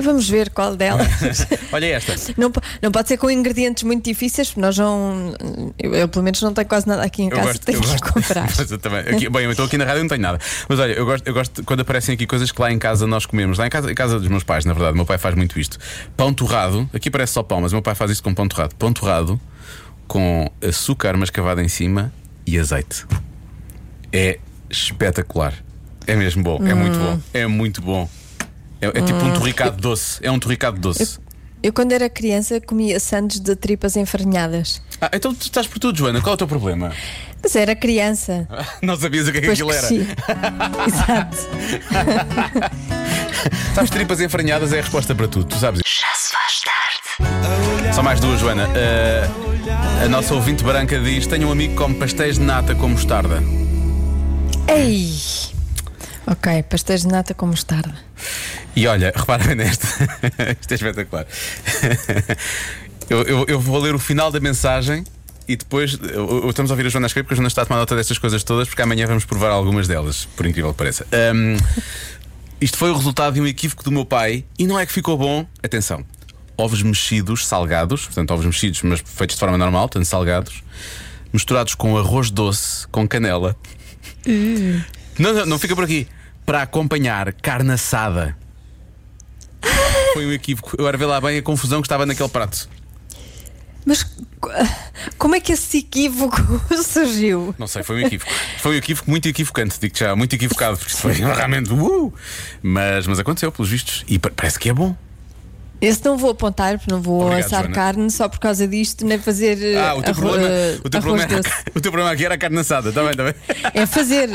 Vamos ver qual delas. [LAUGHS] Olha esta. Não, não pode ser com ingredientes muito difíceis, porque nós não. Eu, eu, pelo menos não tenho quase nada aqui em casa, gosto, tenho que gosto. comprar. [LAUGHS] Eu também. Aqui, bem, eu estou aqui na rádio e não tenho nada. Mas olha, eu gosto, eu gosto quando aparecem aqui coisas que lá em casa nós comemos. Lá em casa, em casa dos meus pais, na verdade, o meu pai faz muito isto. Pão torrado, aqui parece só pão, mas o meu pai faz isto com pão torrado. Pão torrado com açúcar mascavado em cima e azeite. É espetacular. É mesmo bom, é muito bom, é muito bom. É, é tipo um torricado doce. É um torricado doce. Eu, quando era criança, comia sandes de tripas enfarinhadas. Ah, então tu estás por tudo, Joana. Qual é o teu problema? Mas era criança. [LAUGHS] Não sabias o que é que Depois aquilo era. cresci. [LAUGHS] Exato. [LAUGHS] Sabes, tripas enfarinhadas é a resposta para tudo, tu sabes. Já se faz tarde. Só mais duas, Joana. Uh, a nossa ouvinte branca diz: Tenho um amigo que come pastéis de nata com mostarda. Ei! Ok, pastéis de nata com mostarda. E olha, [LAUGHS] repara bem nesta. Isto é espetacular. Eu, eu- eu vou ler o final da mensagem e depois eu- estamos a ouvir a Joana escrever porque a Joana está a tomar nota destas coisas todas, porque amanhã vamos provar algumas delas, por incrível que pareça. Ahm, isto foi o resultado de um equívoco do meu pai e não é que ficou bom. Atenção, ovos mexidos, salgados, portanto, ovos mexidos, mas feitos de forma normal, portanto, salgados, misturados com arroz doce, com canela. Não, não, não fica por aqui. Para acompanhar carne assada. Foi um equívoco. Eu era ver lá bem a confusão que estava naquele prato. Mas co- como é que esse equívoco [LAUGHS] surgiu? Não sei, foi um equívoco. Foi um equívoco muito equivocante, digo já, muito equivocado, porque isto foi [LAUGHS] realmente. Uh! Mas, mas aconteceu, pelos vistos. E pa- parece que é bom. Esse não vou apontar, porque não vou Obrigado, assar Joana. carne só por causa disto, nem fazer Ah, o teu, problema, eh, o, teu problema era, [LAUGHS] o teu problema aqui era a carne assada, está bem, está bem. É fazer,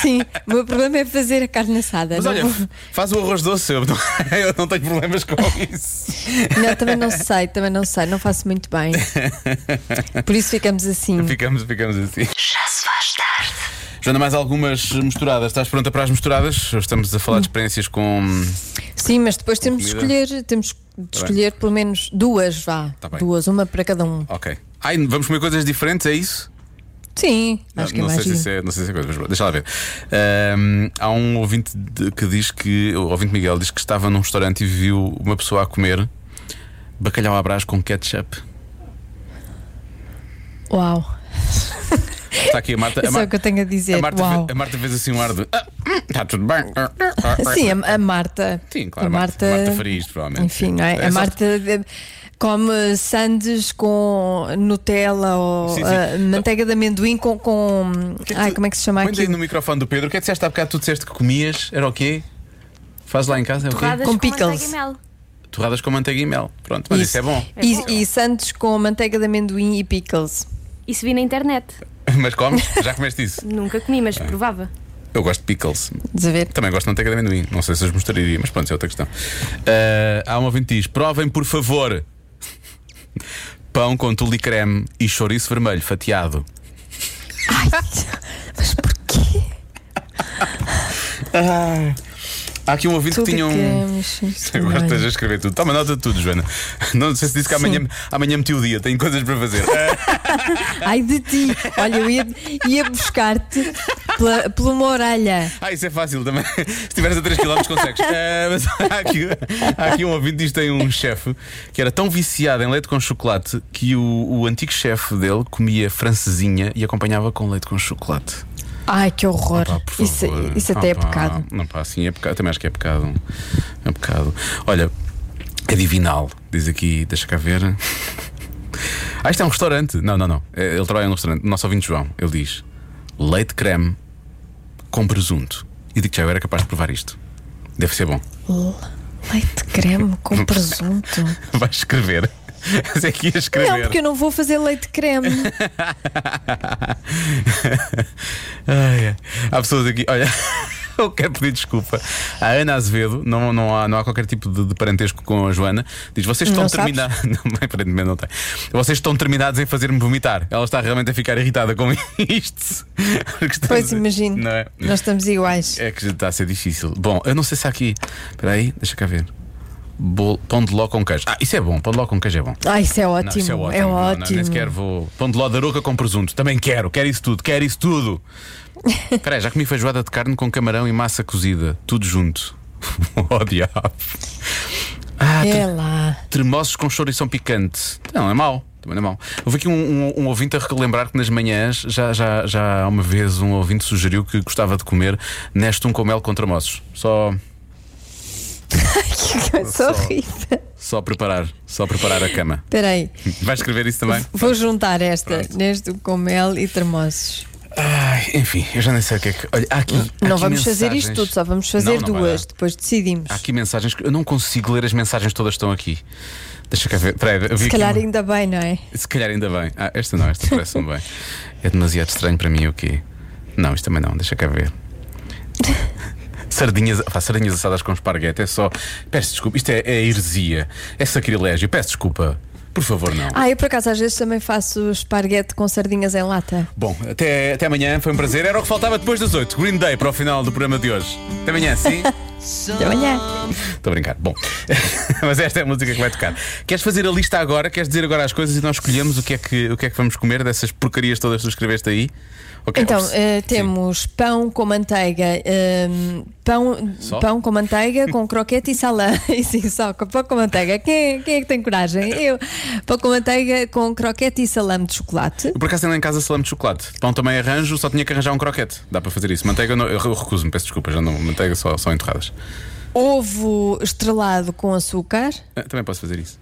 sim, o meu problema é fazer a carne assada. Mas olha, vou- faz o arroz doce, eu não, [LAUGHS] eu não tenho problemas com isso. não, também não sei, também não sei, não faço muito bem. Por isso ficamos assim. Ficamos, ficamos assim. Já se faz tarde. Joana, mais algumas misturadas. Estás pronta para as misturadas? Estamos a falar de experiências com. Sim, mas depois temos de escolher, temos de escolher pelo menos duas, vá. Tá bem. duas, uma para cada um. Ok. Ai, vamos comer coisas diferentes, é isso? Sim, acho que é não, mais sei se é, não sei se é coisa, mas deixa lá ver. Ahm, há um ouvinte que diz que. O ouvinte Miguel diz que estava num restaurante e viu uma pessoa a comer bacalhau à brás com ketchup. Uau, Está aqui a Marta. é A, só Mar- o que eu tenho a dizer. a Marta, Uau. fe- a Marta fez assim um ar de. Ah, hum, está tudo bem. Ah, ah, Sim, a, a Marta. Sim, claro, A Marta, Marta, Marta faria isto, provavelmente. Enfim, não é? É a só- Marta de- come sandes com Nutella ou Sim, sim. ah, manteiga de amendoim com. com... que é que Ai, tu- como é que se chama Põe aí no microfone do Pedro. O que é que disseste há bocado? Tu disseste que comias? Era o quê? Faz lá em casa? É o quê? Torradas Com com, pickles. manteiga e mel. Torradas com manteiga e mel. Pronto, mas isso, é bom. É bom. E, e sandes com manteiga de amendoim e pickles. Isso vi na internet. [LAUGHS] Mas comes? Já comeste isso? [LAUGHS] Nunca comi, É. mas provava. Eu gosto de pickles. Estás a ver? Também gosto de manteiga de amendoim. Não sei se os mostraria, mas pronto, isso é outra questão. Ah, há um ouvinte que diz: provem, por favor, [LAUGHS] pão com tule creme e chouriço vermelho fatiado. Mas porquê? Há aqui um ouvinte Tu que tinha um. Agora estás a escrever tudo. Toma nota de tudo, Joana. Não sei se disse que amanhã, amanhã meti o dia, tenho coisas para fazer. [LAUGHS] Ai de ti! Olha, eu ia, ia buscar-te pela, pela uma orelha. Ah, isso é fácil também. [LAUGHS] Se estiveres a 3 km consegues. Ah, [LAUGHS] mas há aqui, há aqui um ouvinte diz que tem um chefe que era tão viciado em leite com chocolate que o, o antigo chefe dele comia francesinha e acompanhava com leite com chocolate. Ai, que horror! Pá, por isso, isso até é Ah, pá. pecado. Não, pá, sim, é pecado. Também acho que é pecado. É pecado. Olha, é divinal, diz aqui, deixa cá ver. [LAUGHS] Ah, isto é um restaurante. Não, não, não. É, Ele trabalha num restaurante. Nosso ouvinte João, ele diz: leite creme com presunto. E digo que já eu era capaz de provar isto. Deve ser bom. Leite creme com [LAUGHS] presunto. Vai escrever. [LAUGHS] Mas é que ia escrever. Não, porque eu não vou fazer leite creme. [LAUGHS] Ai. Há pessoas aqui, olha. [LAUGHS] Eu quero pedir desculpa à Ana Azevedo, não, não, há, não há qualquer tipo de, de parentesco com a Joana. Diz: vocês estão terminados. Aparentemente não tem. Vocês estão terminados em fazer-me vomitar. Ela está realmente a ficar irritada com isto. Pois imagino. É? Nós estamos iguais. É que está a ser difícil. Bom, eu não sei se há aqui. Espera aí, deixa cá ver. Bolo- pão de ló com queijo. Ah, isso é bom. Pão de ló com queijo é bom. Ah, isso é Não, ótimo. isso é ótimo. É Não, não, ótimo. nem sequer vou. Pão de ló da roca com presunto. Também quero. Quero isso tudo. Quero isso tudo. [LAUGHS] Espera já comi feijoada de carne com camarão e massa cozida. Tudo junto. [LAUGHS] oh, diabo. Ah, É lá. tremosos com chourição picante. Não, é mau. Também não é mau. Houve aqui um, um, um ouvinte a relembrar que nas manhãs já, já, já há uma vez um ouvinte sugeriu que gostava de comer neste um com mel com tremosos. Só. [LAUGHS] [LAUGHS] Só. horrível. Só preparar, só preparar a cama. Espera aí. Vais escrever isso também? Vou juntar esta Pronto. neste com mel e termossos. Ai, enfim, eu já nem sei o que é que. Olha, há aqui. há Não aqui vamos fazer mensagens. isto tudo, só vamos fazer Não, não vai duas. Depois decidimos. Há aqui mensagens que eu não consigo ler as mensagens todas que estão aqui. Deixa cá ver. Peraí, Se calhar uma- ainda bem, não é? Se calhar ainda bem. Ah, esta não, esta parece-me bem. É demasiado estranho para mim o quê? Não, isto também não, deixa cá ver. Sardinhas, pá, sardinhas assadas com esparguete é só. Peço desculpa, isto é, é heresia, é sacrilégio. Peço desculpa, por favor, não. Ah, eu por acaso às vezes também faço esparguete com sardinhas em lata. Bom, até, até amanhã, foi um prazer. Era o que faltava depois das 8. Green Day para o final do programa de hoje. Até amanhã, sim? [LAUGHS] Até amanhã. Estou a brincar. Bom, [LAUGHS] mas esta é a música que vai tocar. Queres fazer a lista agora? Queres dizer agora as coisas e nós escolhemos o que é que, o que, é que vamos comer dessas porcarias todas que tu escreveste aí? Ok, Então, sim. eh, temos pão com manteiga, ehm, pão, Só? pão com manteiga, com croquete e salame. [LAUGHS] Sim, só com pão com manteiga. Quem, quem é que tem coragem? Eu. Pão com manteiga, com croquete e salame de chocolate. Eu por acaso tenho lá em casa salame de chocolate. Pão também arranjo, só tinha que arranjar um croquete. Dá para fazer isso. Manteiga, não, eu recuso-me, peço desculpa, já não. Manteiga só, só enterradas. Ovo estrelado com açúcar. Ah, também posso fazer isso.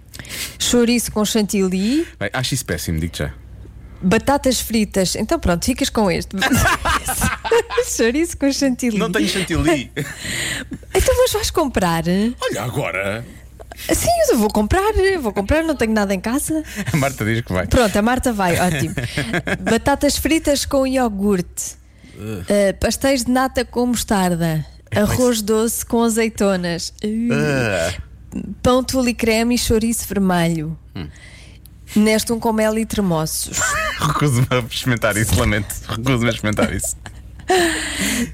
Chouriço com chantilly. Bem, acho isso péssimo, digo já. Batatas fritas. Então pronto, ficas com este. [LAUGHS] Chouriço com chantilly. Não tenho chantilly. [LAUGHS] Então mas vais comprar? Olha agora. Sim, eu vou comprar. Vou comprar, não tenho nada em casa. A Marta diz que vai. Pronto, a Marta vai, ótimo. [LAUGHS] Batatas fritas com iogurte. Uh, pastéis de nata com mostarda. Arroz doce com azeitonas. Uh, Pão tule creme e chouriço vermelho. Hum. Neste um com mel e tremoços. Recuso-me a experimentar isso, lamento. Recuso-me a experimentar isso.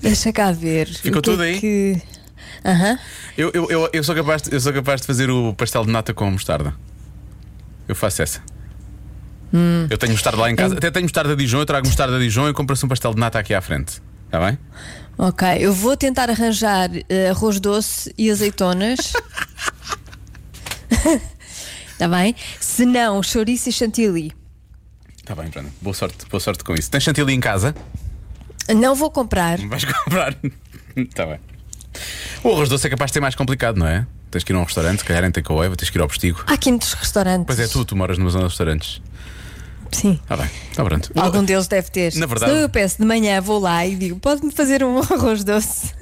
Deixa cá ver. Ficou é tudo aí? Que... Aham. Eu, eu, eu, eu, sou capaz de, eu sou capaz de fazer o pastel de nata com mostarda. Eu faço essa. Hum. Eu tenho mostarda lá em casa. Até tenho mostarda de Dijon, eu trago mostarda de Dijon e compro-se um pastel de nata aqui à frente. Está bem? Ok, eu vou tentar arranjar eh, arroz doce e azeitonas. Está [LAUGHS] bem? Se não, chouriço e chantilly. Está bem, Joana. Boa sorte, boa sorte com isso. Tens chantilly em casa? Não vou comprar. Vais comprar. Está [LAUGHS] bem. O arroz doce é capaz de ser mais complicado, não é? Tens que ir a um restaurante, se calhar em takeaway, tens que ir ao postigo. Há quintos restaurantes. Pois é, tu, tu moras numa zona de restaurantes. Sim. Está bem, está pronto. Algum deles deve ter. Na verdade- Senão eu peço de manhã, vou lá e digo: pode-me fazer um [LAUGHS] arroz doce?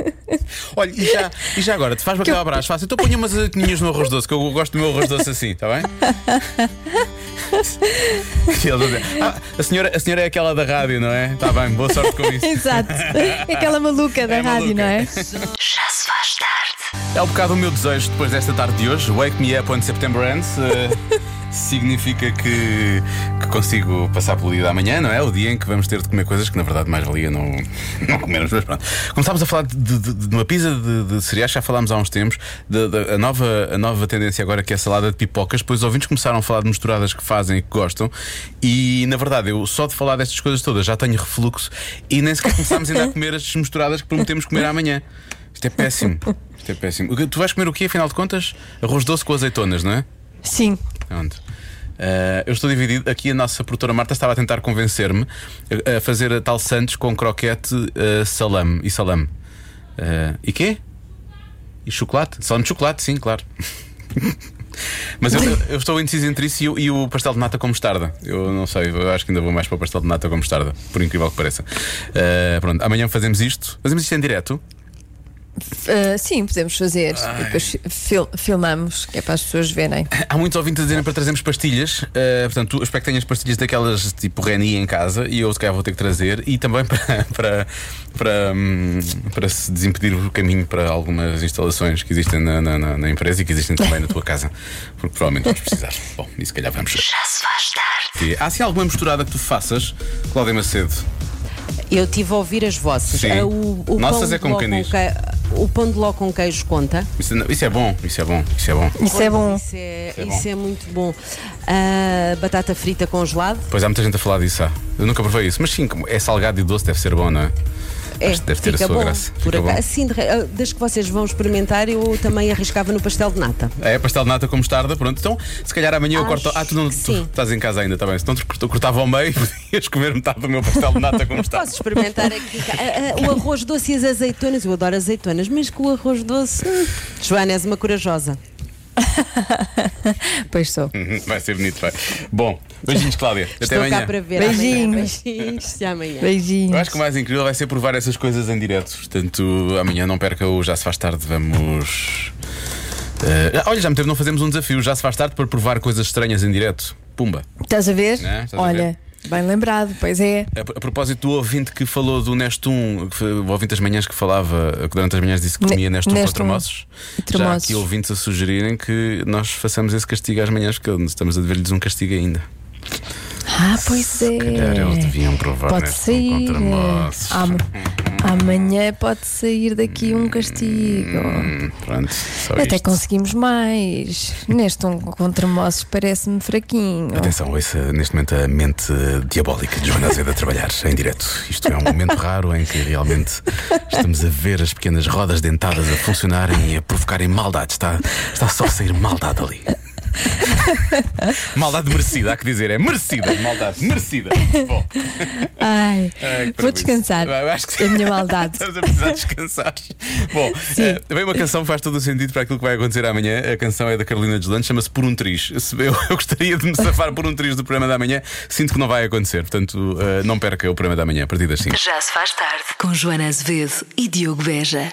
Olha, e já, e já agora, te faz bacalhau à brás, fácil. Então ponha umas azeitinhas no arroz doce, que eu gosto do meu arroz doce assim, está bem? [LAUGHS] [LAUGHS] "Ah, a, senhora, a senhora é aquela da rádio, não é? Está bem, boa sorte com isso. [LAUGHS] Exato. É aquela maluca da É rádio, maluca. não é? Já se faz tarde. É um bocado o meu desejo depois desta tarde de hoje. Wake me up when September ends. eh, [LAUGHS] significa que, que consigo passar pelo dia da manhã, não é? O dia em que vamos ter de comer coisas que na verdade mais valia não, [LAUGHS] não comermos. Mas pronto. Começámos a falar de, de- de uma pizza de, de cereais, já falámos há uns tempos. De- de- a, nova, a nova tendência agora que é a salada de pipocas. Depois os ouvintes começaram a falar de misturadas que fazem e que gostam. E na verdade, eu só de falar destas coisas todas já tenho refluxo e nem sequer começámos ainda a comer as misturadas que prometemos comer amanhã. Isto é péssimo. Isto é péssimo. Tu vais comer o quê, afinal de contas? Arroz doce com azeitonas, não é? Sim. Onde? Eh, eu estou dividido. Aqui a nossa produtora Marta estava a tentar convencer-me a- a fazer a tal Santos com croquete, eh, salame e salame. Eh, e quê? E chocolate? Salame de chocolate, sim, claro. [LAUGHS] Mas eu, eu estou indeciso entre isso e, o- e o pastel de nata com mostarda. Eu não sei, eu acho que ainda vou mais para o pastel de nata com mostarda, por incrível que pareça. Eh, pronto, amanhã fazemos isto. Fazemos isto em direto. Uh, sim, podemos fazer. E depois fil- filmamos, que é para as pessoas verem. [LAUGHS] Há muitos ouvintes a dizerem para trazermos pastilhas. eh, portanto, tu, eu espero que tenhas pastilhas daquelas tipo Reni em casa e eu se calhar vou ter que trazer. E também [LAUGHS] para, para, para, hum, para se desimpedir o caminho para algumas instalações que existem na, na- na- na empresa e que existem também na tua casa. Porque provavelmente vamos precisar. [LAUGHS] Bom, e se calhar vamos. Já se faz tarde. Há assim alguma misturada que tu faças, Cláudia Macedo? Eu tive a ouvir as vossas. Sim. Ah, o, o Nossas pão é com diz. que- O pão de ló com queijo conta. Isso, não- isso é bom, isso é bom, isso é bom. Isso é bom. Isso é, é isso bom. é muito bom. Ah, batata frita congelado. Pois há muita gente a falar disso. há. Eu nunca provei isso, mas sim, como é salgado e doce, deve ser bom, não é? É, Acho deve ter a sua bom. graça. Fica bom. Assim, ah, desde que vocês vão experimentar, eu também arriscava no pastel de nata. É, pastel de nata com mostarda, pronto. Então, se calhar amanhã eu Acho corto. Ah, tu não tu estás em casa ainda, está bem. Se não te corto- cortava ao meio, [LAUGHS] podias comer metade do meu pastel de nata com [LAUGHS] mostarda. Posso experimentar aqui Ah, ah, o arroz doce e as azeitonas. Eu adoro azeitonas, mas com o arroz doce. hum. Joana, és uma corajosa. [LAUGHS] Pois sou. Uhum, Vai ser bonito, vai. Bom, beijinhos, Cláudia. Até Estou amanhã. cá para ver. Beijinhos. Amanhã. Beijinhos. Até amanhã. Beijinhos. Eu acho que o mais incrível vai ser provar essas coisas em direto. Portanto, amanhã não perca o Já Se Faz Tarde. Vamos. eh, olha, já me teve, não fazemos um desafio. Já se faz tarde para provar coisas estranhas em direto. Pumba. Estás a ver? Né? Estás a Olha, bem lembrado, pois é. A, a propósito do ouvinte que falou do Nestum, o ouvinte das manhãs que falava, que durante as manhãs disse que comia Nestum com Nestum tremoços. e Já há tremoços. aqui ouvintes a sugerirem que nós façamos esse castigo às manhãs, porque estamos a dever-lhes um castigo ainda. Ah, pois é. calhar eles deviam provar Pode Nestum sair. tremoços. Am- Amanhã pode sair daqui um castigo. Hum, pronto, só Até isto. conseguimos mais. Neste um com tremoços parece-me fraquinho. Atenção, ouça neste momento a mente diabólica de Joana Azevedo a trabalhar em direto. Isto é um momento raro em que realmente estamos a ver as pequenas rodas dentadas a funcionarem e a provocarem maldade. Está, está só a sair maldade ali. [LAUGHS] Maldade merecida, há que dizer, é merecida, maldade merecida. Bom, Ai, [LAUGHS] ai, vou descansar. Acho que A minha maldade. Estamos a precisar descansar. Bom, vem uma canção que faz todo o sentido para aquilo que vai acontecer amanhã. A canção é da Carolina Deslandes, chama-se Por um Triz. Se Eu, [LAUGHS] eu gostaria de me safar por um triz do programa da manhã, sinto que não vai acontecer. Portanto, eh, não perca o programa da manhã a partir das 5. Já se faz tarde. Com Joana Azevedo e Diogo Beja.